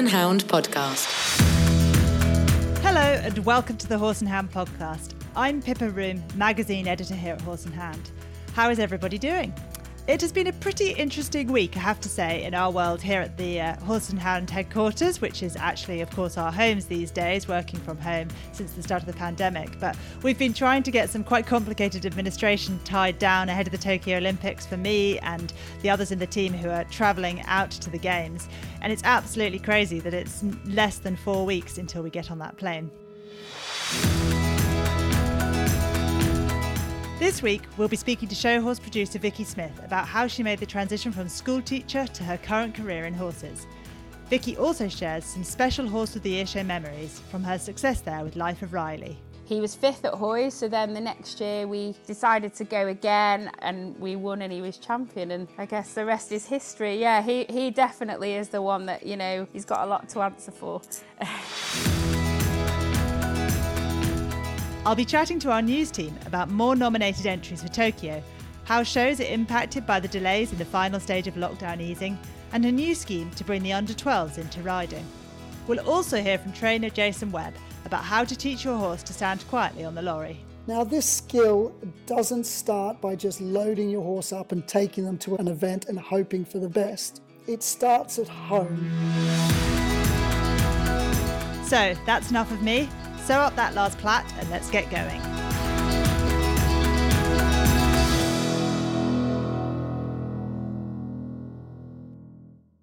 and Hound podcast. Hello, and welcome to the Horse and Hound podcast. I'm Pippa Roome, magazine editor here at Horse and Hound. How is everybody doing? It has been a pretty interesting week, I have to say, in our world here at the uh, Horse and Hound headquarters, which is actually, of course, our homes these days, working from home since the start of the pandemic. But we've been trying to get some quite complicated administration tied down ahead of the Tokyo Olympics for me and the others in the team who are travelling out to the Games. And it's absolutely crazy that it's less than four weeks until we get on that plane. This week, we'll be speaking to show horse producer Vicky Smith about how she made the transition from school teacher to her current career in horses. Vicky also shares some special Horse of the Year show memories from her success there with Life of Riley. He was fifth at Hoys, so then the next year we decided to go again and we won and he was champion. And I guess the rest is history. Yeah, he, he definitely is the one that, you know, he's got a lot to answer for. I'll be chatting to our news team about more nominated entries for Tokyo, how shows are impacted by the delays in the final stage of lockdown easing, and a new scheme to bring the under 12s into riding. We'll also hear from trainer Jason Webb about how to teach your horse to stand quietly on the lorry. Now, this skill doesn't start by just loading your horse up and taking them to an event and hoping for the best. It starts at home. So, that's enough of me. Sew up that last plait and let's get going.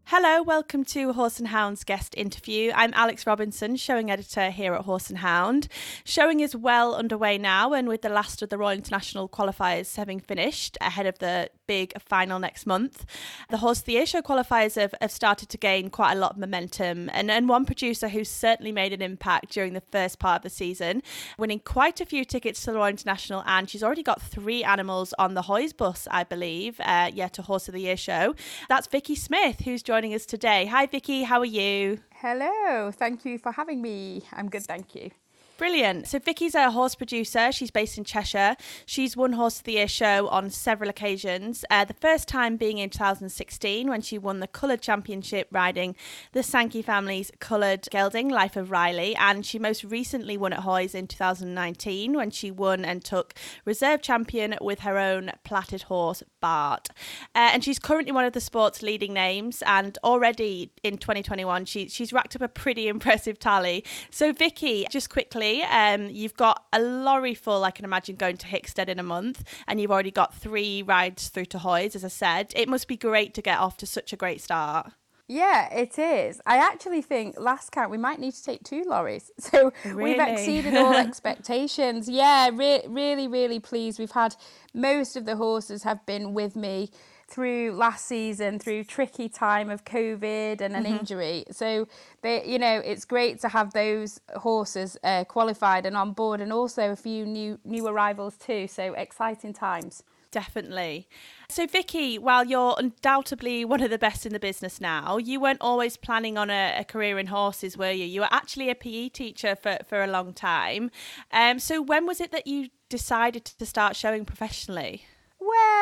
Hello, welcome to Horse and Hound's guest interview. I'm Alex Robinson, showing editor here at Horse and Hound. Showing is well underway now, and with the last of the Royal International qualifiers having finished ahead of the big final next month, the Horse the Year Show qualifiers have, have started to gain quite a lot of momentum. And, and one producer who's certainly made an impact during the first part of the season, winning quite a few tickets to the Royal International, and she's already got three animals on the Hoys bus, I believe, uh, yeah, to Horse of the Year Show. That's Vicky Smith, who's joining us today. Hi, Vicky. How are you? Hello. Thank you for having me. I'm good, thank you. Brilliant. So Vicky's a horse producer. She's based in Cheshire. She's won Horse of the Year show on several occasions. Uh, the first time being in 2016 when she won the Coloured Championship riding the Sankey family's coloured gelding, Life of Riley. And she most recently won at Hoys in 2019 when she won and took reserve champion with her own platted horse, Bart. Uh, and she's currently one of the sport's leading names. And already in 2021, she, she's racked up a pretty impressive tally. So Vicky, just quickly, um, you've got a lorry full, I can imagine, going to Hickstead in a month, and you've already got three rides through to Hoys, as I said. It must be great to get off to such a great start. Yeah, it is. I actually think last count we might need to take two lorries. So really? we've exceeded all expectations. Yeah, re- really, really pleased. We've had most of the horses have been with me through last season through tricky time of covid and an mm-hmm. injury so they you know it's great to have those horses uh, qualified and on board and also a few new new arrivals too so exciting times definitely. So, Vicky, while you're undoubtedly one of the best in the business now, you weren't always planning on a, a career in horses, were you? You were actually a PE teacher for, for a long time. Um, so, when was it that you decided to start showing professionally?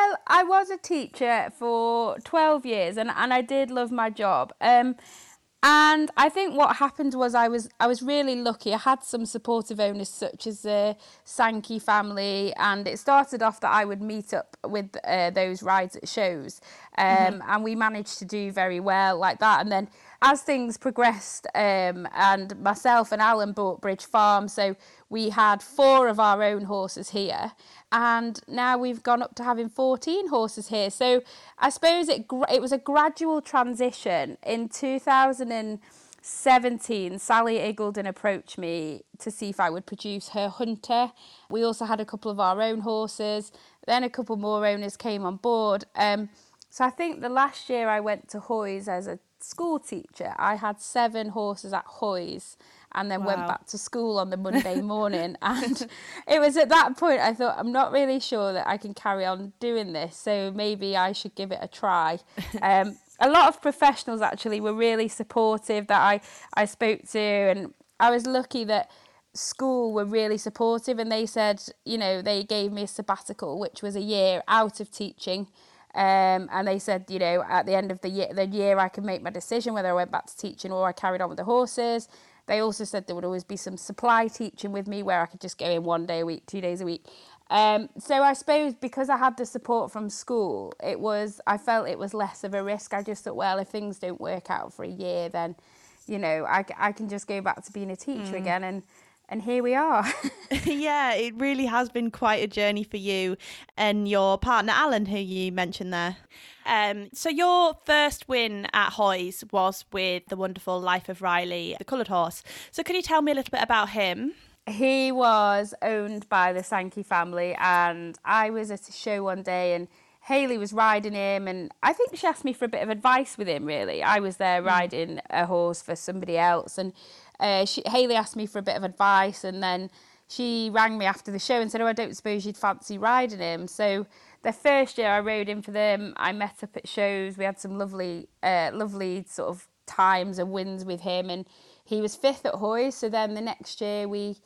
Well, I was a teacher for 12 years and, and I did love my job. Um, and I think what happened was I was I was really lucky. I had some supportive owners such as the Sankey family, and it started off that I would meet up with uh, those rides at shows, um, mm-hmm. and we managed to do very well like that. And then as things progressed, um, and myself and Alan bought Bridge Farm, so we had four of our own horses here, and now we've gone up to having 14 horses here. So I suppose it it was a gradual transition. In 2017, Sally Iggulden approached me to see if I would produce her hunter. We also had a couple of our own horses. Then a couple more owners came on board. Um, so I think the last year I went to Hoys as a school teacher, I had seven horses at Hoys and then wow. went back to school on the Monday morning. and it was at that point I thought, I'm not really sure that I can carry on doing this, so maybe I should give it a try. Um, a lot of professionals actually were really supportive that I, I spoke to, and I was lucky that school were really supportive and they said, you know, they gave me a sabbatical, which was a year out of teaching. Um, and they said, you know, at the end of the year, the year I could make my decision whether I went back to teaching or I carried on with the horses. They also said there would always be some supply teaching with me where I could just go in one day a week, two days a week. Um, so I suppose because I had the support from school, it was I felt it was less of a risk. I just thought, well, if things don't work out for a year, then you know I, I can just go back to being a teacher mm. again and and here we are. yeah, it really has been quite a journey for you and your partner Alan, who you mentioned there. Um, so your first win at Hoys was with the wonderful Life of Riley, the coloured horse. So could you tell me a little bit about him? He was owned by the Sankey family, and I was at a show one day and. Haley was riding him, and I think she asked me for a bit of advice with him. Really, I was there hmm. riding a horse for somebody else, and uh, she, Haley asked me for a bit of advice, and then she rang me after the show and said, "Oh, I don't suppose you'd fancy riding him." So the first year I rode him for them, I met up at shows. We had some lovely, uh, lovely sort of times and wins with him, and he was fifth at Hoy. So then the next year we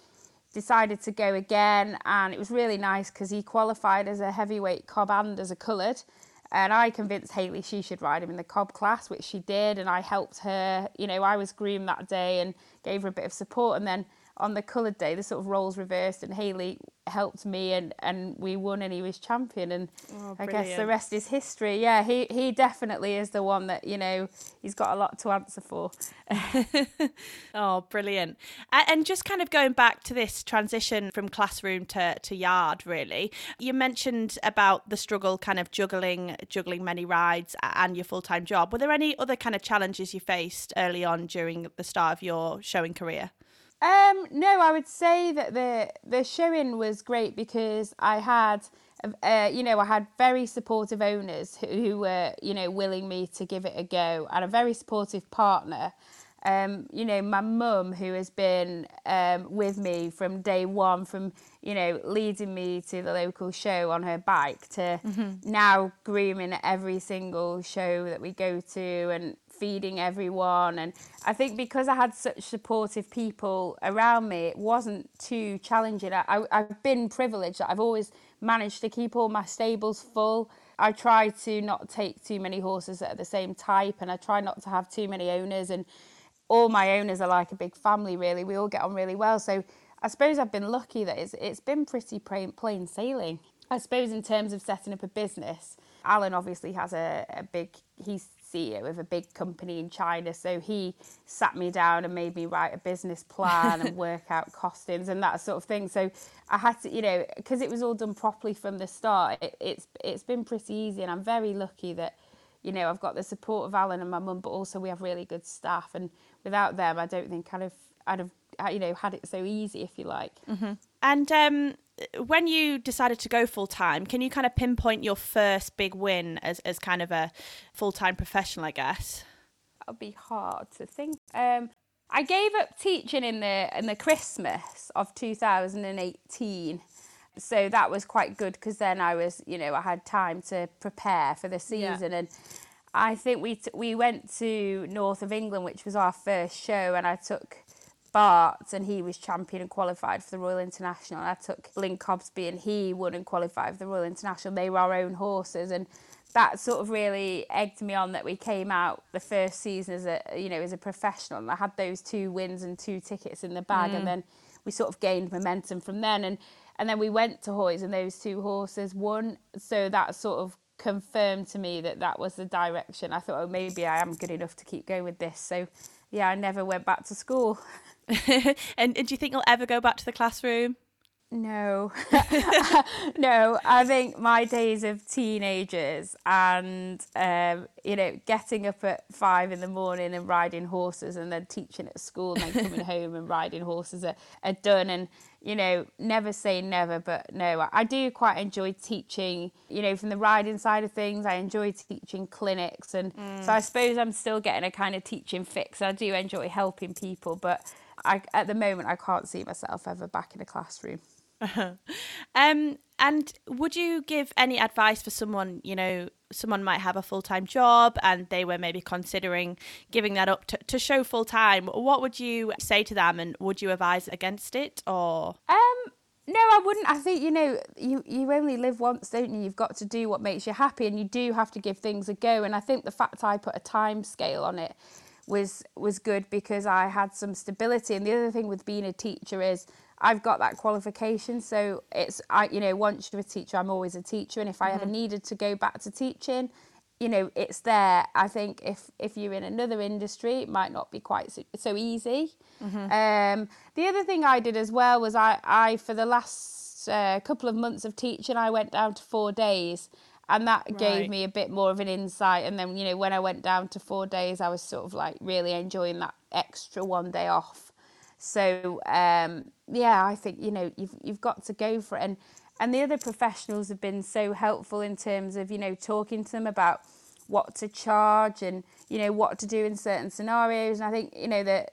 decided to go again, and it was really nice because he qualified as a heavyweight cob and as a coloured. And I convinced Haley she should ride him in the cob class, which she did. And I helped her. You know, I was groomed that day and gave her a bit of support. And then on the coloured day, the sort of roles reversed, and Haley helped me, and, and we won, and he was champion. And oh, I guess the rest is history. Yeah, he he definitely is the one that you know he's got a lot to answer for. oh, brilliant! And just kind of going back to this transition from classroom to to yard, really, you mentioned about the struggle, kind of juggling juggling many rides and your full time job. Were there any other kind of challenges you faced early on during the start of your showing career? Um, no, I would say that the the showing was great because I had, uh, you know, I had very supportive owners who, who, were, you know, willing me to give it a go, and a very supportive partner. Um, you know, my mum who has been um, with me from day one, from you know, leading me to the local show on her bike to mm-hmm. now grooming every single show that we go to and feeding everyone. And I think because I had such supportive people around me, it wasn't too challenging. I, I've been privileged that I've always managed to keep all my stables full. I try to not take too many horses that are the same type, and I try not to have too many owners. And all my owners are like a big family, really. We all get on really well. So I suppose I've been lucky that it's, it's been pretty plain, plain sailing. I suppose in terms of setting up a business, Alan obviously has a, a big, he's CEO of a big company in China. So he sat me down and made me write a business plan and work out costings and that sort of thing. So I had to, you know, because it was all done properly from the start. It, it's it's been pretty easy, and I'm very lucky that, you know, I've got the support of Alan and my mum, but also we have really good staff. And without them, I don't think I'd have I'd have you know had it so easy, if you like. Mm-hmm. And um, when you decided to go full time, can you kind of pinpoint your first big win as, as kind of a full time professional, I guess? That would be hard to think. Um, I gave up teaching in the in the Christmas of 2018. So that was quite good because then I was, you know, I had time to prepare for the season yeah. and I think we t- we went to north of England, which was our first show, and I took Bart and he was champion and qualified for the Royal International. I took Link Cobsby and he won and qualified for the Royal International. They were our own horses and that sort of really egged me on that we came out the first season as a you know as a professional and I had those two wins and two tickets in the bag mm. and then we sort of gained momentum from then and and then we went to Hoys and those two horses won so that sort of confirmed to me that that was the direction I thought oh maybe I am good enough to keep going with this so yeah I never went back to school and, and do you think you'll ever go back to the classroom? No, no. I think my days of teenagers and um, you know getting up at five in the morning and riding horses and then teaching at school and then coming home and riding horses are, are done. And you know, never say never, but no, I do quite enjoy teaching. You know, from the riding side of things, I enjoy teaching clinics, and mm. so I suppose I'm still getting a kind of teaching fix. I do enjoy helping people, but I, at the moment, I can't see myself ever back in a classroom. um, and would you give any advice for someone, you know, someone might have a full time job and they were maybe considering giving that up to, to show full time? What would you say to them and would you advise against it or? Um, No, I wouldn't. I think you know you you only live once, don't you? You've got to do what makes you happy, and you do have to give things a go. And I think the fact I put a time scale on it was was good because I had some stability. And the other thing with being a teacher is I've got that qualification, so it's I you know once you're a teacher, I'm always a teacher, and if I mm-hmm. ever needed to go back to teaching, you know it's there. I think if if you're in another industry, it might not be quite so, so easy. Mm-hmm. Um, the other thing I did as well was I I for the last uh, couple of months of teaching, I went down to four days and that right. gave me a bit more of an insight and then you know when i went down to four days i was sort of like really enjoying that extra one day off so um, yeah, I think you know you've you've got to go for it, and and the other professionals have been so helpful in terms of you know talking to them about what to charge and you know what to do in certain scenarios. And I think you know that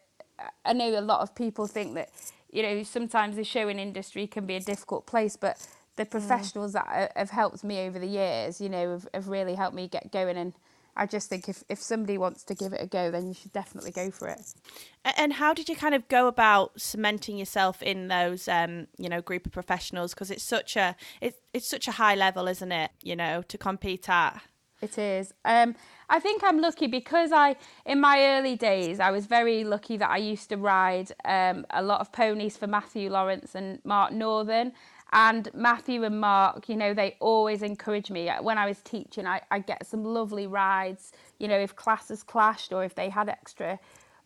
I know a lot of people think that you know sometimes the showing industry can be a difficult place, but the professionals mm. that have helped me over the years, you know, have, have really helped me get going and I just think if, if somebody wants to give it a go, then you should definitely go for it. And how did you kind of go about cementing yourself in those, um, you know, group of professionals? Because it's such a it's it's such a high level, isn't it? You know, to compete at. It is. Um, I think I'm lucky because I, in my early days, I was very lucky that I used to ride um, a lot of ponies for Matthew Lawrence and Mark Northern. And Matthew and Mark, you know, they always encourage me. When I was teaching, I, I get some lovely rides, you know, if classes clashed or if they had extra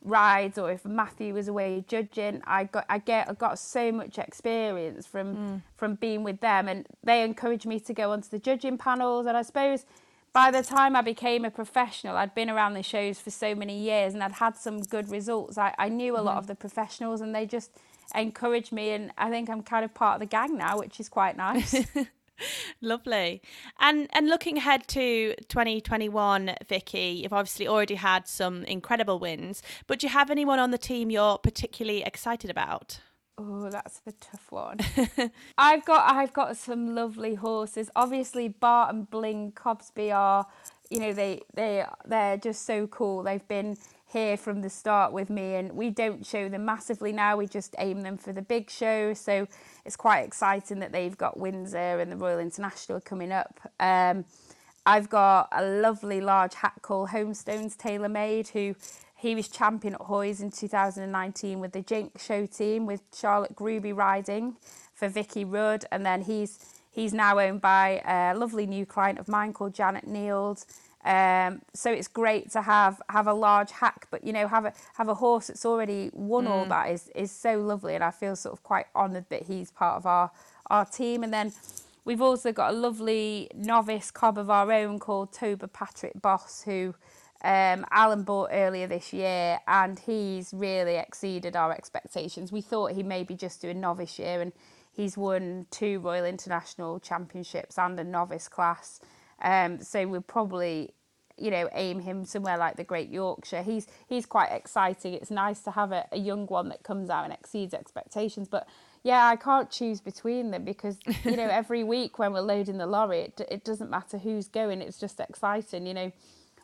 rides or if Matthew was away judging, I got I get I got so much experience from mm. from being with them and they encouraged me to go onto the judging panels and I suppose by the time I became a professional, I'd been around the shows for so many years and I'd had some good results. I, I knew a mm. lot mm-hmm. of the professionals and they just encouraged me and I think I'm kind of part of the gang now, which is quite nice. Lovely. And and looking ahead to 2021, Vicky, you've obviously already had some incredible wins, but do you have anyone on the team you're particularly excited about? Oh, that's a tough one. I've got I've got some lovely horses. Obviously, Bart and Bling Cobsby are, you know, they they they're just so cool. They've been here from the start with me and we don't show them massively now we just aim them for the big show. So it's quite exciting that they've got Windsor and the Royal International coming up. Um, I've got a lovely large hack called Homestones Tailor Made who he was champion at Hoys in 2019 with the Jink show team with Charlotte Gruby riding for Vicky Rudd. And then he's he's now owned by a lovely new client of mine called Janet Neild um, so it's great to have have a large hack, but you know, have a have a horse that's already won mm. all that is is so lovely, and I feel sort of quite honoured that he's part of our our team. And then we've also got a lovely novice cob of our own called Toba Patrick Boss, who um, Alan bought earlier this year, and he's really exceeded our expectations. We thought he maybe just do a novice year, and he's won two Royal International Championships and a novice class. Um, so we'll probably, you know, aim him somewhere like the Great Yorkshire. He's he's quite exciting. It's nice to have a, a young one that comes out and exceeds expectations. But yeah, I can't choose between them because you know every week when we're loading the lorry, it, it doesn't matter who's going. It's just exciting. You know,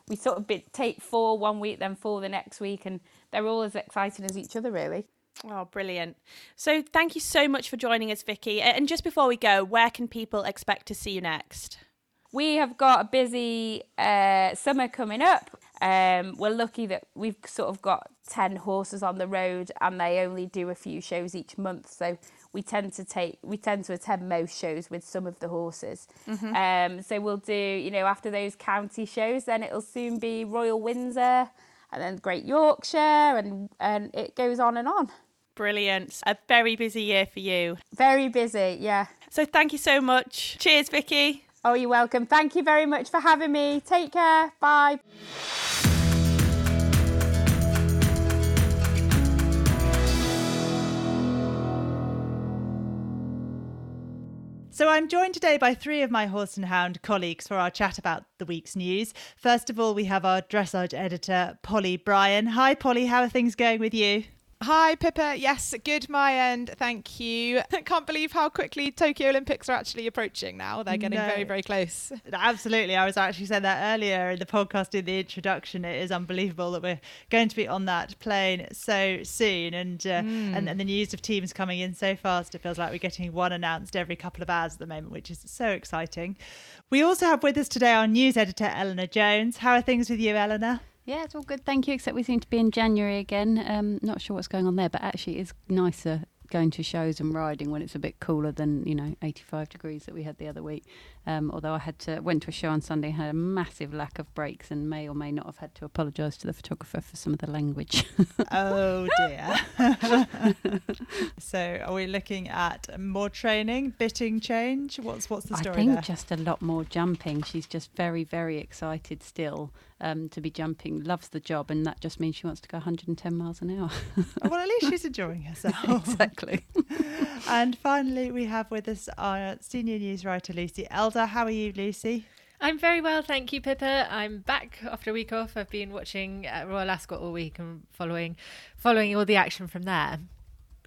we sort of take four one week, then four the next week, and they're all as exciting as each other, really. Oh, brilliant. So, thank you so much for joining us, Vicky. And just before we go, where can people expect to see you next? We have got a busy uh, summer coming up. Um, we're lucky that we've sort of got 10 horses on the road and they only do a few shows each month. So we tend to take, we tend to attend most shows with some of the horses. Mm-hmm. Um, so we'll do, you know, after those county shows, then it'll soon be Royal Windsor and then Great Yorkshire and, and it goes on and on. Brilliant. A very busy year for you. Very busy, yeah. So thank you so much. Cheers, Vicky. Oh, you're welcome. Thank you very much for having me. Take care. Bye. So I'm joined today by three of my horse and hound colleagues for our chat about the week's news. First of all, we have our dressage editor, Polly Bryan. Hi, Polly. How are things going with you? Hi, Pippa. Yes, good my end. Thank you. I can't believe how quickly Tokyo Olympics are actually approaching now. They're getting No. very, very close. Absolutely. I was actually saying that earlier in the podcast in the introduction. It is unbelievable that we're going to be on that plane so soon. And, uh, and, and the news of teams coming in so fast, it feels like we're getting one announced every couple of hours at the moment, which is so exciting. We also have with us today our news editor, Eleanor Jones. How are things with you, Eleanor? Yeah, it's all good, thank you. Except we seem to be in January again. Um, not sure what's going on there, but actually, it's nicer going to shows and riding when it's a bit cooler than you know 85 degrees that we had the other week. Um, although I had to went to a show on Sunday, had a massive lack of brakes, and may or may not have had to apologise to the photographer for some of the language. Oh dear. so, are we looking at more training, bitting change? What's what's the story? I think there? just a lot more jumping. She's just very, very excited still um, to be jumping. Loves the job, and that just means she wants to go 110 miles an hour. well, at least she's enjoying herself. exactly. and finally, we have with us our senior news writer, Lucy Elder. How are you, Lucy? I'm very well, thank you, Pippa. I'm back after a week off. I've been watching uh, Royal Ascot all week and following, following all the action from there.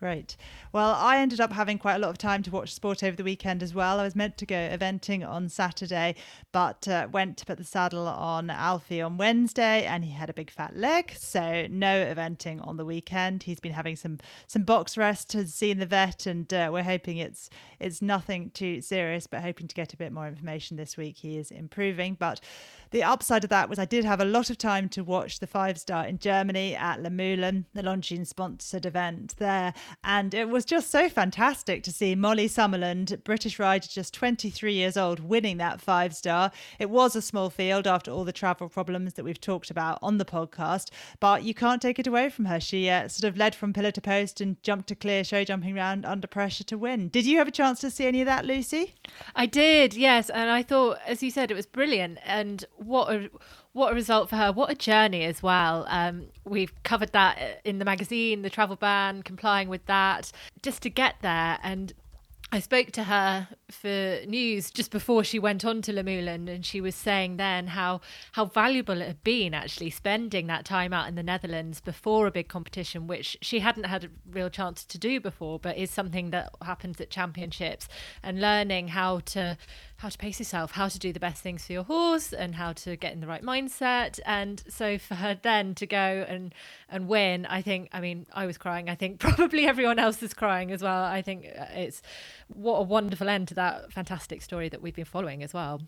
Great. Well, I ended up having quite a lot of time to watch sport over the weekend as well. I was meant to go eventing on Saturday, but uh, went to put the saddle on Alfie on Wednesday, and he had a big fat leg, so no eventing on the weekend. He's been having some some box rest, has seen the vet, and uh, we're hoping it's it's nothing too serious, but hoping to get a bit more information this week. He is improving, but the upside of that was I did have a lot of time to watch the five star in Germany at Luhmühlen, the Longines sponsored event there. And it was just so fantastic to see Mollie Summerland, British rider, just 23 years old, winning that five star. It was a small field after all the travel problems that we've talked about on the podcast, but you can't take it away from her. She uh, sort of led from pillar to post and jumped a clear show jumping round under pressure to win. Did you have a chance to see any of that, Lucy? I did, yes, and I thought, as you said, it was brilliant. And what a what a result for her! What a journey as well. Um, we've covered that in the magazine, the travel ban, complying with that, just to get there. And I spoke to her for news just before she went on to Luhmühlen, and she was saying then how how valuable it had been actually spending that time out in the Netherlands before a big competition, which she hadn't had a real chance to do before, but is something that happens at championships, and learning how to how to pace yourself, how to do the best things for your horse, and how to get in the right mindset. And so for her then to go and and win, I think, I mean, I was crying. I think probably everyone else is crying as well. I think uh, it's what a wonderful end to that fantastic story that we've been following as well.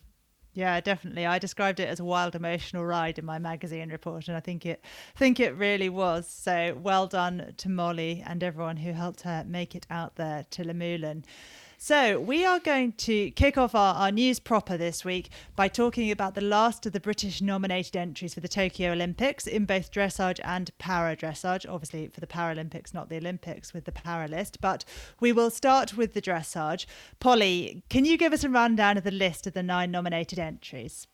Yeah, definitely. I described it as a wild emotional ride in my magazine report and I think it think it really was. So well done to Mollie and everyone who helped her make it out there to Luhmühlen. So, we are going to kick off our, our news proper this week by talking about the last of the British nominated entries for the Tokyo Olympics in both dressage and para dressage. Obviously, for the Paralympics, not the Olympics, with the para list. But we will start with the dressage. Polly, can you give us a rundown of the list of the nine nominated entries?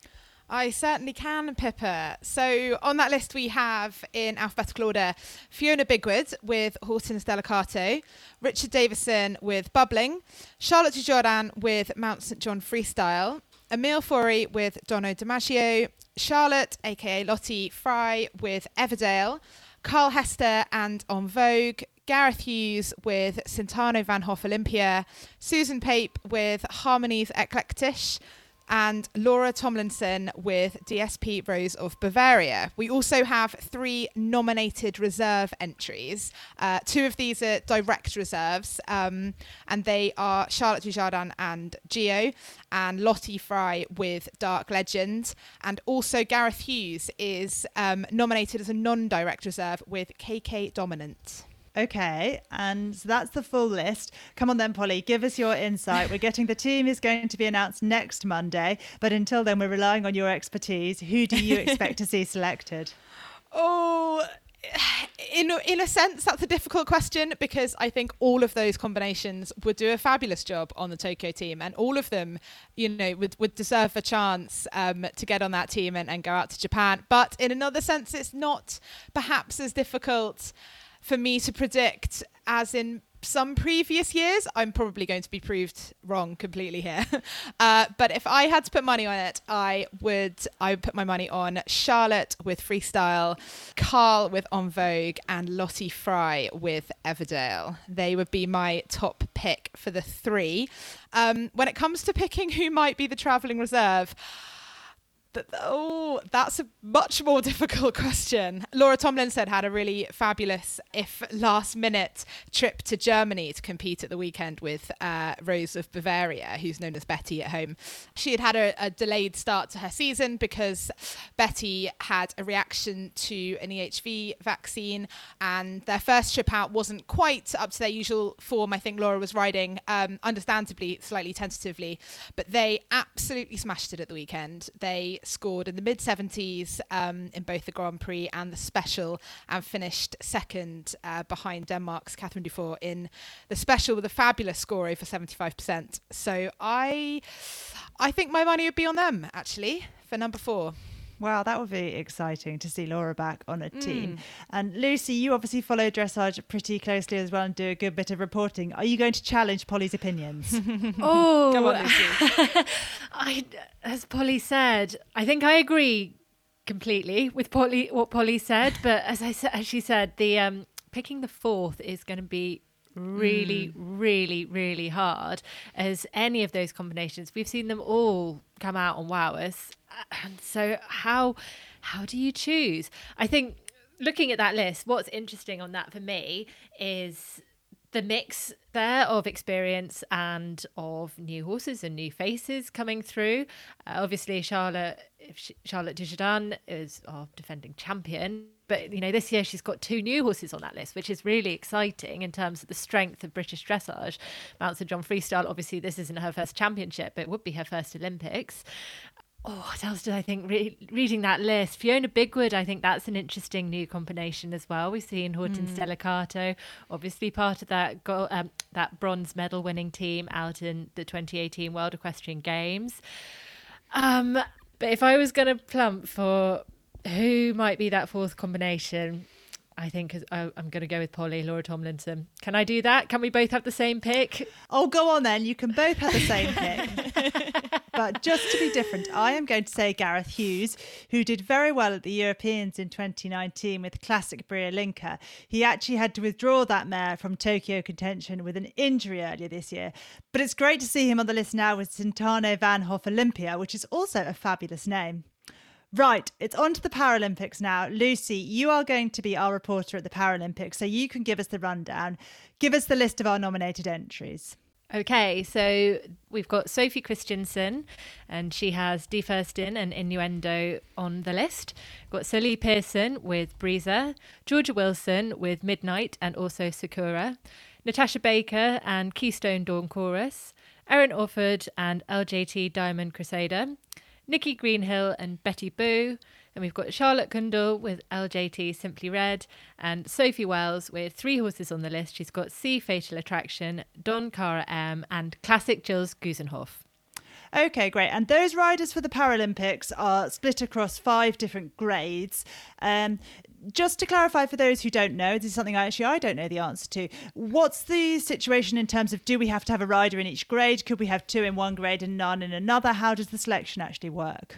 I certainly can, Pippa. So on that list, we have in alphabetical order Fiona Bigwood with Hawtins Delicato, Richard Davison with Bubbling, Charlotte Dujardin with Mount St John Freestyle, Emile Faurie with Dono DiMaggio, Charlotte, aka Lottie Fry, with Everdale, Carl Hester and En Vogue, Gareth Hughes with Sintano Van Hof Olympia, Susan Pape with Harmony's Eclectisch, and Laura Tomlinson with DSP Rose of Bavaria. We also have three nominated reserve entries. Uh, two of these are direct reserves, um, and they are Charlotte Dujardin and Gio, and Lottie Fry with Dark Legend. And also Gareth Hughes is um, nominated as a non direct reserve with KK Dominant. Okay, and so that's the full list. Come on then, Polly, give us your insight. We're getting the team is going to be announced next Monday, but until then, we're relying on your expertise. Who do you expect to see selected? Oh, in in a sense, that's a difficult question because I think all of those combinations would do a fabulous job on the Tokyo team, and all of them, you know, would, would deserve a chance um, to get on that team and, and go out to Japan. But in another sense, it's not perhaps as difficult for me to predict as in some previous years, I'm probably going to be proved wrong completely here. Uh, but if I had to put money on it, I would I would put my money on Charlotte with Freestyle, Carl with En Vogue, and Lottie Fry with Everdale. They would be my top pick for the three. Um, when it comes to picking who might be the travelling reserve, oh, that's a much more difficult question. Laura Tomlinson had a really fabulous, if last minute, trip to Germany to compete at the weekend with uh, Rose of Bavaria, who's known as Betty at home. She had had a, a, delayed start to her season because Betty had a reaction to an EHV vaccine, and their first trip out wasn't quite up to their usual form. I think Laura was riding, um, understandably, slightly tentatively, but they absolutely smashed it at the weekend. They scored in the mid 70s um, in both the Grand Prix and the Special and finished second uh, behind Denmark's Cathrine Dufour in the Special with a fabulous score over 75%. So I, I think my money would be on them actually for number four. Wow, that would be exciting to see Laura back on a team. Mm. And Lucy, you obviously follow dressage pretty closely as well and do a good bit of reporting. Are you going to challenge Polly's opinions? oh, come on, Lucy. I, as Polly said, I think I agree completely with Polly what Polly said. But as I said, as she said, the um, picking the fourth is going to be really, mm. really, really hard as any of those combinations. We've seen them all come out on wow us. And so how how do you choose? I think looking at that list, what's interesting on that for me is the mix there of experience and of new horses and new faces coming through. Uh, obviously, Charlotte Charlotte Dujardin is our defending champion, but you know this year she's got two new horses on that list, which is really exciting in terms of the strength of British dressage. Mount St John Freestyle, obviously, this isn't her first championship, but it would be her first Olympics oh, what else did I think? Re- reading that list, Fiona Bigwood, I think that's an interesting new combination as well. We've seen Horton mm. Obviously part of that goal, um, that bronze medal winning team out in the 2018 World Equestrian Games. Um, but if I was going to plump for who might be that fourth combination, I think I'm going to go with Polly, Laura Tomlinson. Can I do that? Can we both have the same pick? Oh, go on then. You can both have the same pick. but just to be different, I am going to say Gareth Hughes, who did very well at the Europeans in 2019 with Classic Briolinca. He actually had to withdraw that mare from Tokyo contention with an injury earlier this year. But it's great to see him on the list now with Sintano Van Hof Olympia, which is also a fabulous name. Right, it's on to the Paralympics now. Lucy, you are going to be our reporter at the Paralympics, so you can give us the rundown. Give us the list of our nominated entries. Okay, so we've got Sophie Christiansen, and she has Fürstin and Innuendo on the list. We've got Sir Lee Pearson with Breezer, Georgia Wilson with Midnight and also Sakura, Natasha Baker and Keystone Dawn Chorus, Erin Orford and LJT Diamond Crusader, Nikki Greenhill and Betty Boo. And we've got Charlotte Cundall with LJT Simply Red and Sophie Wells with three horses on the list. She's got C Fatal Attraction, Don Cara M, and Classic Jules Geusenhof. Okay, great. And those riders for the Paralympics are split across five different grades. Um, just to clarify for those who don't know, this is something I actually I don't know the answer to. What's the situation in terms of do we have to have a rider in each grade? Could we have two in one grade and none in another? How does the selection actually work?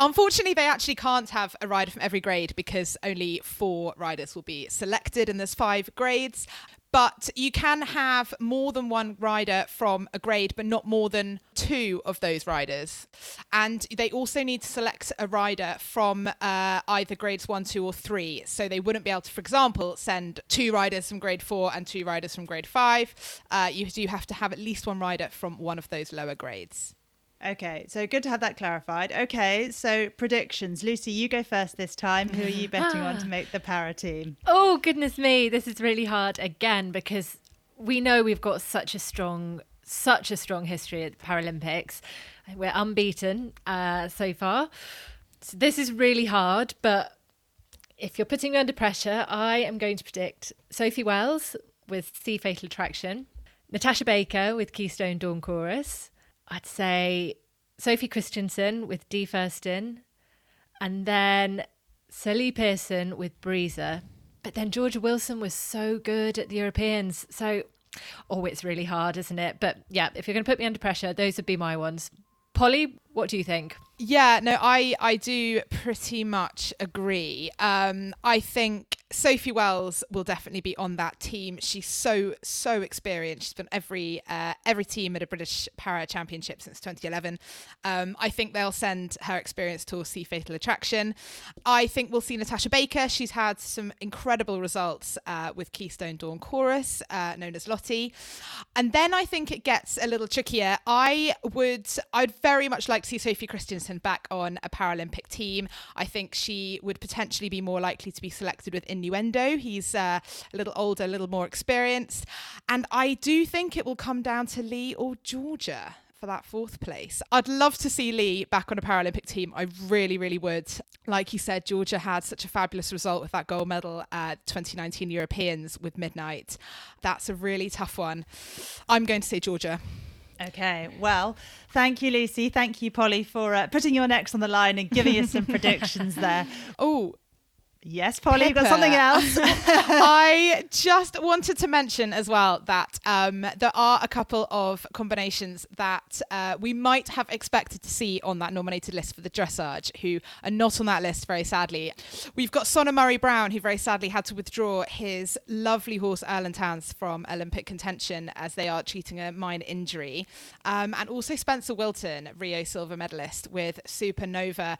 Unfortunately, they actually can't have a rider from every grade because only four riders will be selected, and there's five grades but you can have more than one rider from a grade, but not more than two of those riders. And they also need to select a rider from uh, either grades one, two, or three. So they wouldn't be able to, for example, send two riders from grade four and two riders from grade five. Uh, you do have to have at least one rider from one of those lower grades. Okay, so good to have that clarified. Okay, so predictions. Lucy, you go first this time. Who are you betting on to make the para team? Oh, goodness me. This is really hard again because we know we've got such a strong, such a strong history at the Paralympics. We're unbeaten uh, so far. So this is really hard, but if you're putting me under pressure, I am going to predict Sophie Wells with Sea Fatal Attraction, Natasha Baker with Keystone Dawn Chorus, I'd say Sophie Christiansen with Die Fürstin, and then Sir Lee Pearson with Breezer. But then Georgia Wilson was so good at the Europeans. So Oh, it's really hard, isn't it? But yeah, if you're going to put me under pressure, those would be my ones. Polly, what do you think? Yeah, no, I I do pretty much agree. Um, I think Sophie Wells will definitely be on that team. She's so so experienced. She's been every uh, every team at a British Para Championship since 2011. Um, I think they'll send her experience to see Fatal Attraction. I think we'll see Natasha Baker. She's had some incredible results uh, with Keystone Dawn Chorus, uh, known as Lottie. And then I think it gets a little trickier. I would I'd very much like to see Sophie Christiansen back on a Paralympic team. I think she would potentially be more likely to be selected with innuendo. He's uh, a little older, a little more experienced. And I do think it will come down to Lee or Georgia for that fourth place. I'd love to see Lee back on a Paralympic team. I really, really would. Like you said, Georgia had such a fabulous result with that gold medal at 2019 Europeans with Midnight. That's a really tough one. I'm going to say Georgia. Okay, well, thank you, Lucy. Thank you, Polly, for uh, putting your necks on the line and giving us some predictions there. Oh, Yes, Polly, you've got something else. I just wanted to mention as well that um, there are a couple of combinations that uh, we might have expected to see on that nominated list for the dressage, who are not on that list, very sadly. We've got Sonna Murray Brown, who very sadly had to withdraw his lovely horse Erlentowns from Olympic contention as they are treating a minor injury. Um, and also Spencer Wilton, Rio silver medalist with Supernova,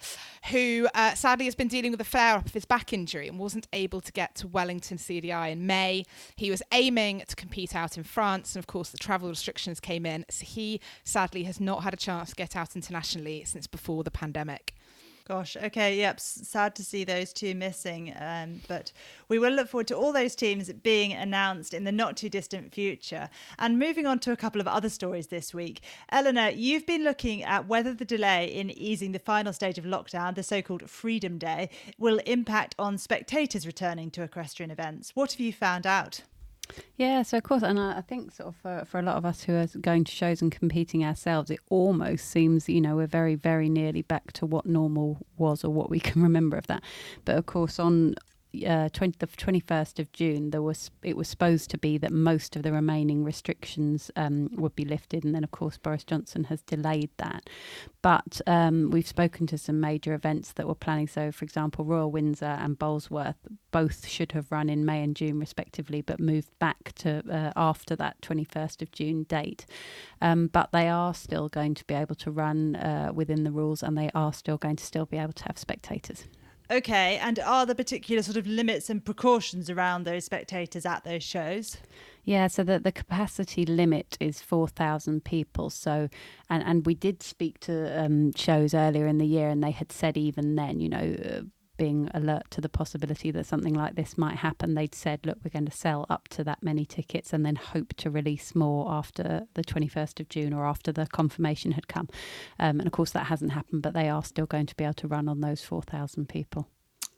who uh, sadly has been dealing with a flare up of his back injury and wasn't able to get to Wellington CDI in May. He was aiming to compete out in France, and of course, the travel restrictions came in. So he sadly has not had a chance to get out internationally since before the pandemic. Gosh, okay, yep, sad to see those two missing. Um, but we will look forward to all those teams being announced in the not too distant future. And moving on to a couple of other stories this week. Eleanor, you've been looking at whether the delay in easing the final stage of lockdown, the so called Freedom Day, will impact on spectators returning to equestrian events. What have you found out? Yeah, so of course, and I, I think sort of for, for a lot of us who are going to shows and competing ourselves, it almost seems, you know, we're very, very nearly back to what normal was or what we can remember of that. But of course, on uh, 20, the 21st of June, there was it was supposed to be that most of the remaining restrictions um, would be lifted, and then of course Boris Johnson has delayed that. But um, we've spoken to some major events that were planning. So, for example, Royal Windsor and Bolesworth both should have run in May and June respectively, but moved back to uh, after that 21st of June date. Um, but they are still going to be able to run uh, within the rules, and they are still going to still be able to have spectators. Okay, and are there particular sort of limits and precautions around those spectators at those shows? Yeah, so the, the capacity limit is 4,000 people. So, and, and we did speak to um, shows earlier in the year, and they had said even then, you know, uh, being alert to the possibility that something like this might happen, they'd said, look, we're going to sell up to that many tickets and then hope to release more after the 21st of June or after the confirmation had come. Um, and of course, that hasn't happened, but they are still going to be able to run on those 4,000 people.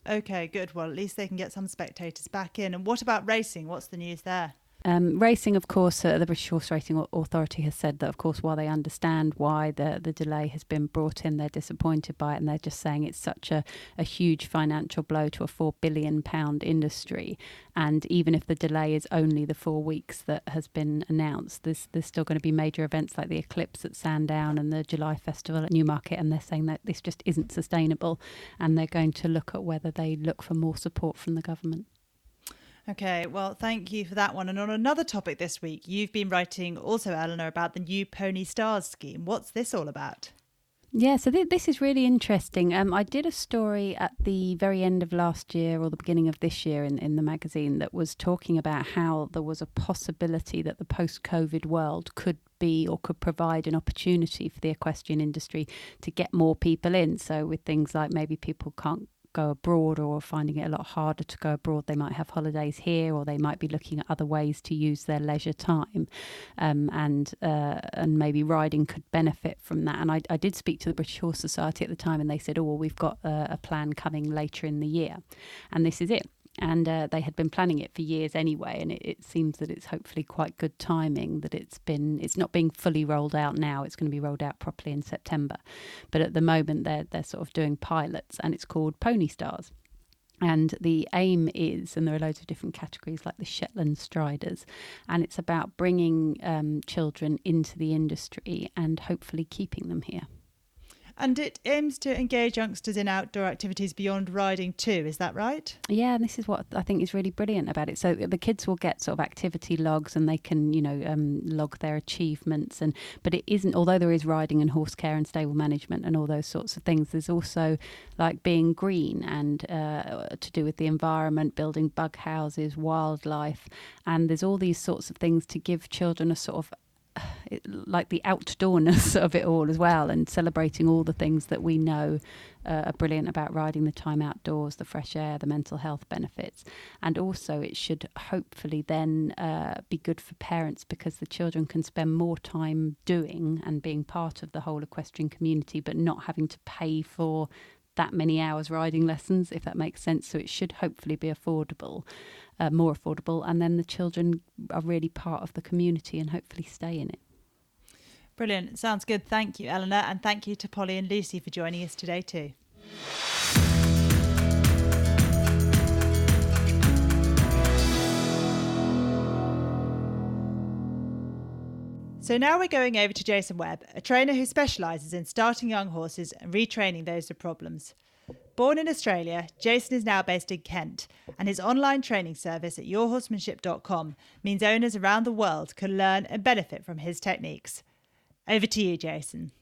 Okay, good. Well, at least they can get some spectators back in. And what about racing? What's the news there? Um, racing, of course, uh, the British Horseracing Authority has said that, of course, while they understand why the, the delay has been brought in, they're disappointed by it, and they're just saying it's such a, a huge financial blow to a four billion pound industry. And even if the delay is only the four weeks that has been announced, there's there's still going to be major events like the Eclipse at Sandown and the July Festival at Newmarket, and they're saying that this just isn't sustainable, and they're going to look at whether they look for more support from the government. Okay, well, thank you for that one. And on another topic this week, you've been writing also, Eleanor, about the new Pony Stars scheme. What's this all about? Yeah, so th- this is really interesting. Um, I did a story at the very end of last year or the beginning of this year in, in the magazine that was talking about how there was a possibility that the post COVID world could be or could provide an opportunity for the equestrian industry to get more people in. So, with things like maybe people can't go abroad or finding it a lot harder to go abroad. They might have holidays here, or they might be looking at other ways to use their leisure time, um, and uh, and maybe riding could benefit from that. And I, I, did speak to the British Horse Society at the time, and they said, "Oh, well, we've got a, a plan coming later in the year, and this is it." And uh, they had been planning it for years anyway and it, it, seems that it's hopefully quite good timing that it's been it's not being fully rolled out now it's going to be rolled out properly in September but at the moment they're they're sort of doing pilots and it's called Pony Stars And the aim is, and there are loads of different categories like the Shetland Striders, and it's about bringing um, children into the industry and hopefully keeping them here. And it aims to engage youngsters in outdoor activities beyond riding too, is that right? Yeah, and this is what I think is really brilliant about it. So the kids will get sort of activity logs and they can, you know, um, log their achievements. And but it isn't, although there is riding and horse care and stable management and all those sorts of things, there's also like being green and uh, to do with the environment, building bug houses, wildlife. And there's all these sorts of things to give children a sort of it, like the outdoorness of it all as well, and celebrating all the things that we know uh, are brilliant about riding the time outdoors, the fresh air, the mental health benefits, and also it should hopefully then uh, be good for parents because the children can spend more time doing and being part of the whole equestrian community, but not having to pay for that many hours riding lessons, if that makes sense. So it should hopefully be affordable uh, more affordable, and then the children are really part of the community and hopefully stay in it. Brilliant. Sounds good. Thank you, Eleanor. And thank you to Polly and Lucy for joining us today, too. So now we're going over to Jason Webb, a trainer who specialises in starting young horses and retraining those with problems. Born in Australia, Jason is now based in Kent, and his online training service at yourhorsemanship.com means owners around the world can learn and benefit from his techniques. Over to you, Jason.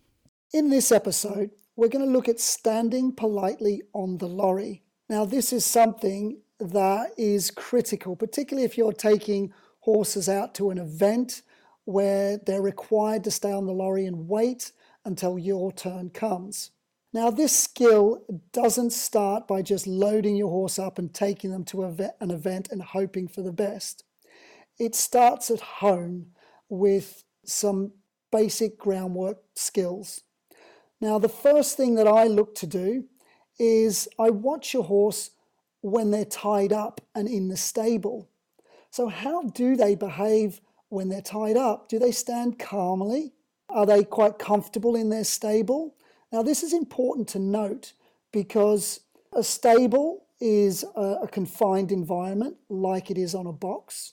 In this episode, we're going to look at standing politely on the lorry. Now, this is something that is critical, particularly if you're taking horses out to an event where they're required to stay on the lorry and wait until your turn comes. Now, this skill doesn't start by just loading your horse up and taking them to an event and hoping for the best. It starts at home with some basic groundwork skills. Now, the first thing that I look to do is I watch your horse when they're tied up and in the stable. So, how do they behave when they're tied up? Do they stand calmly? Are they quite comfortable in their stable? Now, this is important to note because a stable is a, confined environment like it is on a box,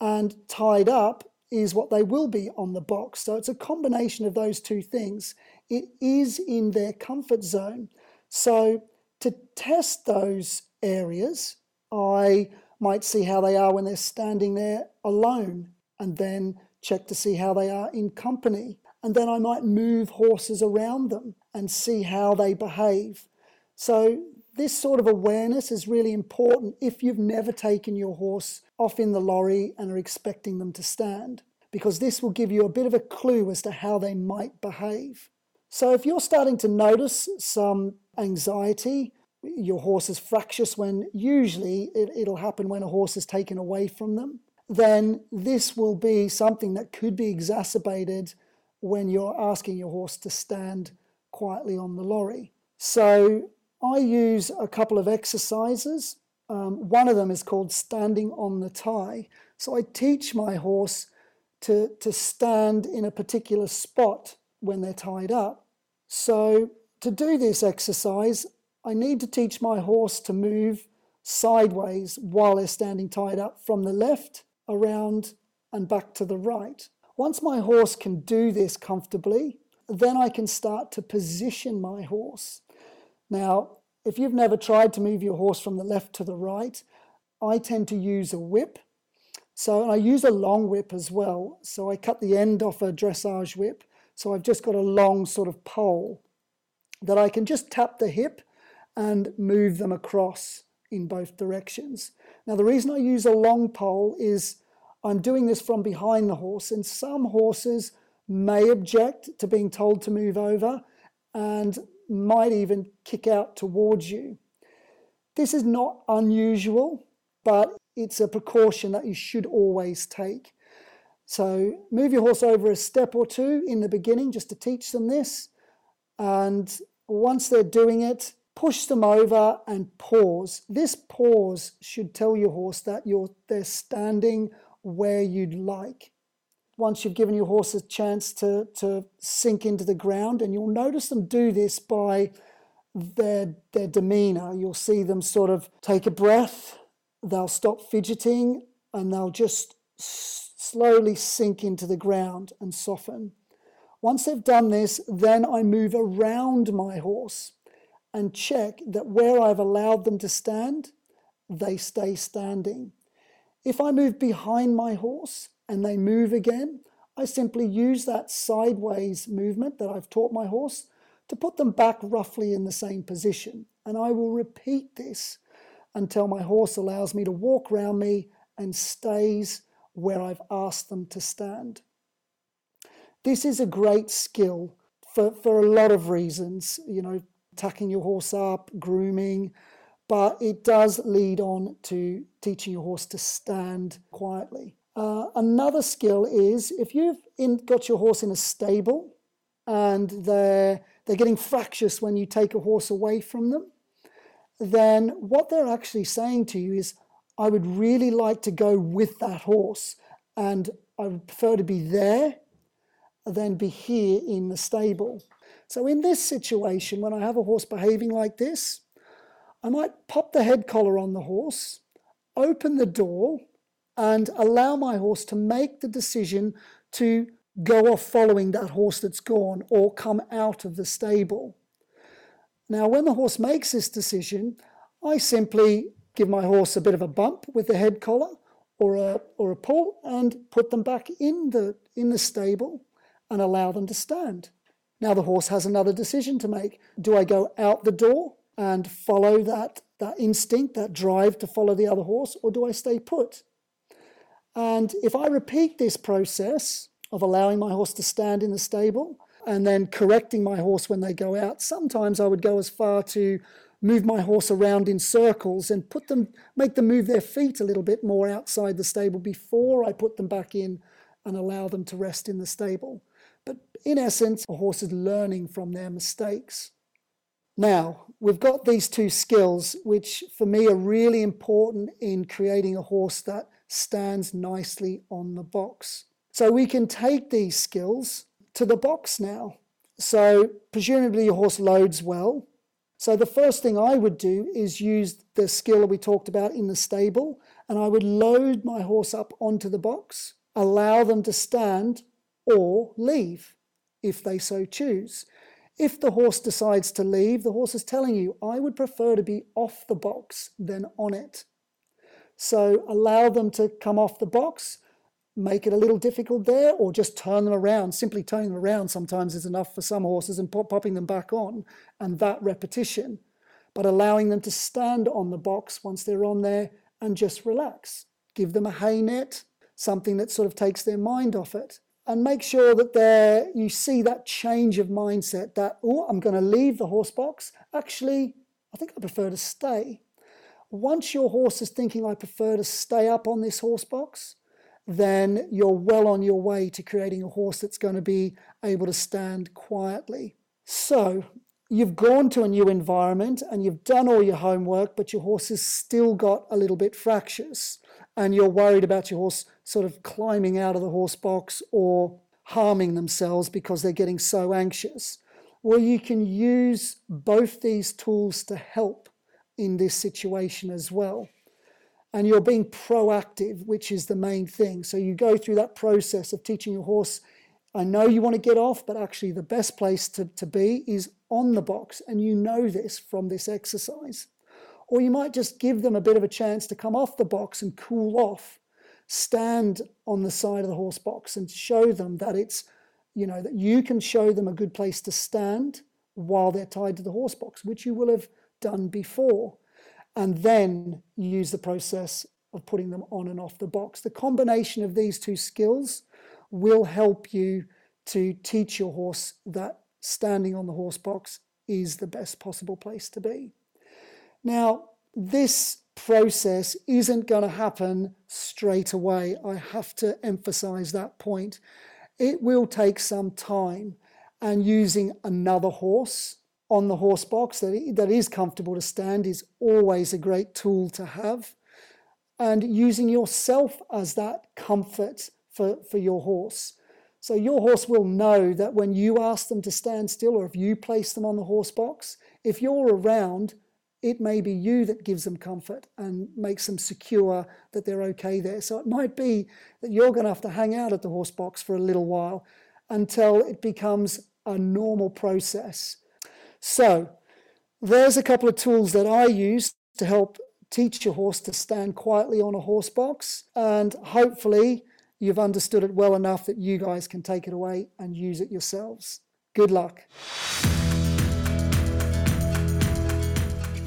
and tied up is what they will be on the box. So it's a combination of those two things. It is in their comfort zone. So to test those areas, I might see how they are when they're standing there alone and then check to see how they are in company and then I might move horses around them and see how they behave. So, this sort of awareness is really important if you've never taken your horse off in the lorry and are expecting them to stand, because this will give you a bit of a clue as to how they might behave. So, if you're starting to notice some anxiety, your horse is fractious when usually it, will happen when a horse is taken away from them, then this will be something that could be exacerbated when you're asking your horse to stand quietly on the lorry. So I use a couple of exercises. Um, one of them is called standing on the tie. So I teach my horse to, to stand in a particular spot when they're tied up. So to do this exercise, I need to teach my horse to move sideways while they're standing tied up from the left around and back to the right. Once my horse can do this comfortably, then I can start to position my horse. Now, if you've never tried to move your horse from the left to the right, I tend to use a whip. So I use a long whip as well. So I cut the end off a dressage whip. So I've just got a long sort of pole that I can just tap the hip and move them across in both directions. Now, the reason I use a long pole is I'm doing this from behind the horse, and some horses may object to being told to move over and might even kick out towards you. This is not unusual, but it's a precaution that you should always take. So move your horse over a step or two in the beginning just to teach them this. And once they're doing it, push them over and pause. This pause should tell your horse that you're they're standing where you'd like. Once you've given your horse a chance to, to sink into the ground, and you'll notice them do this by their, their demeanor. You'll see them sort of take a breath, they'll stop fidgeting, and they'll just s- slowly sink into the ground and soften. Once they've done this, then I move around my horse and check that where I've allowed them to stand, they stay standing. If I move behind my horse and they move again, I simply use that sideways movement that I've taught my horse to put them back roughly in the same position. And I will repeat this until my horse allows me to walk around me and stays where I've asked them to stand. This is a great skill for, for a lot of reasons, you know, tucking your horse up, grooming, but it does lead on to teaching your horse to stand quietly. Uh, another skill is if you've in, got your horse in a stable and they're, they're getting fractious when you take a horse away from them, then what they're actually saying to you is, I would really like to go with that horse and I would prefer to be there than be here in the stable. So, in this situation, when I have a horse behaving like this, I might pop the head collar on the horse, open the door, and allow my horse to make the decision to go off following that horse that's gone or come out of the stable. Now, when the horse makes this decision, I simply give my horse a bit of a bump with the head collar or a, or a pull and put them back in the, in the stable and allow them to stand. Now the horse has another decision to make. Do I go out the door and follow that, that instinct, that drive to follow the other horse, or do I stay put? And if I repeat this process of allowing my horse to stand in the stable and then correcting my horse when they go out, sometimes I would go as far to move my horse around in circles and put them, make them move their feet a little bit more outside the stable before I put them back in and allow them to rest in the stable. But in essence, a horse is learning from their mistakes. Now, we've got these two skills, which for me are really important in creating a horse that stands nicely on the box. So we can take these skills to the box now. So, presumably, your horse loads well. So, the first thing I would do is use the skill that we talked about in the stable, and I would load my horse up onto the box, allow them to stand or leave if they so choose. If the horse decides to leave, the horse is telling you, I would prefer to be off the box than on it. So allow them to come off the box, make it a little difficult there, or just turn them around. Simply turning them around sometimes is enough for some horses and pop, popping them back on, and that repetition. But allowing them to stand on the box once they're on there and just relax. Give them a hay net, something that sort of takes their mind off it. And make sure that there you see that change of mindset that, oh, I'm going to leave the horse box. Actually, I think I prefer to stay. Once your horse is thinking, I prefer to stay up on this horse box, then you're well on your way to creating a horse that's going to be able to stand quietly. So, you've gone to a new environment and you've done all your homework, but your horse has still got a little bit fractious, and you're worried about your horse sort of climbing out of the horse box or harming themselves because they're getting so anxious. Well, you can use both these tools to help in this situation as well. And you're being proactive, which is the main thing. So you go through that process of teaching your horse. I know you want to get off, but actually, the best place to, to be is on the box. And you know this from this exercise. Or you might just give them a bit of a chance to come off the box and cool off, stand on the side of the horse box and show them that it's, you know, that you can show them a good place to stand while they're tied to the horse box, which you will have done before, and then use the process of putting them on and off the box. The combination of these two skills will help you to teach your horse that standing on the horse box is the best possible place to be. Now, this process isn't going to happen straight away. I have to emphasize that point. It will take some time, and using another horse on the horse box that, that is comfortable to stand is always a great tool to have. And using yourself as that comfort for, for your horse. So your horse will know that when you ask them to stand still, or if you place them on the horse box, if you're around, it may be you that gives them comfort and makes them secure that they're okay there. So it might be that you're going to have to hang out at the horse box for a little while until it becomes a normal process. So there's a couple of tools that I use to help teach your horse to stand quietly on a horse box. And hopefully, you've understood it well enough that you guys can take it away and use it yourselves. Good luck.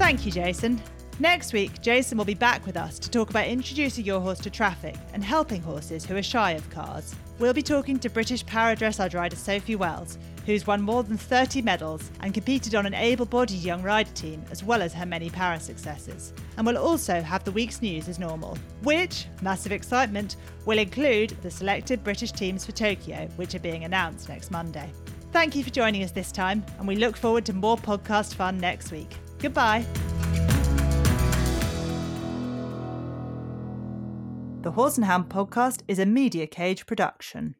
Thank you, Jason. Next week, Jason will be back with us to talk about introducing your horse to traffic and helping horses who are shy of cars. We'll be talking to British para dressage rider Sophie Wells, who's won more than 30 medals and competed on an able bodied young rider team, as well as her many para successes. And we'll also have the week's news as normal, which, massive excitement, will include the selected British teams for Tokyo, which are being announced next Monday. Thank you for joining us this time, and we look forward to more podcast fun next week. Goodbye. The Horse and Hound podcast is a Media Cage production.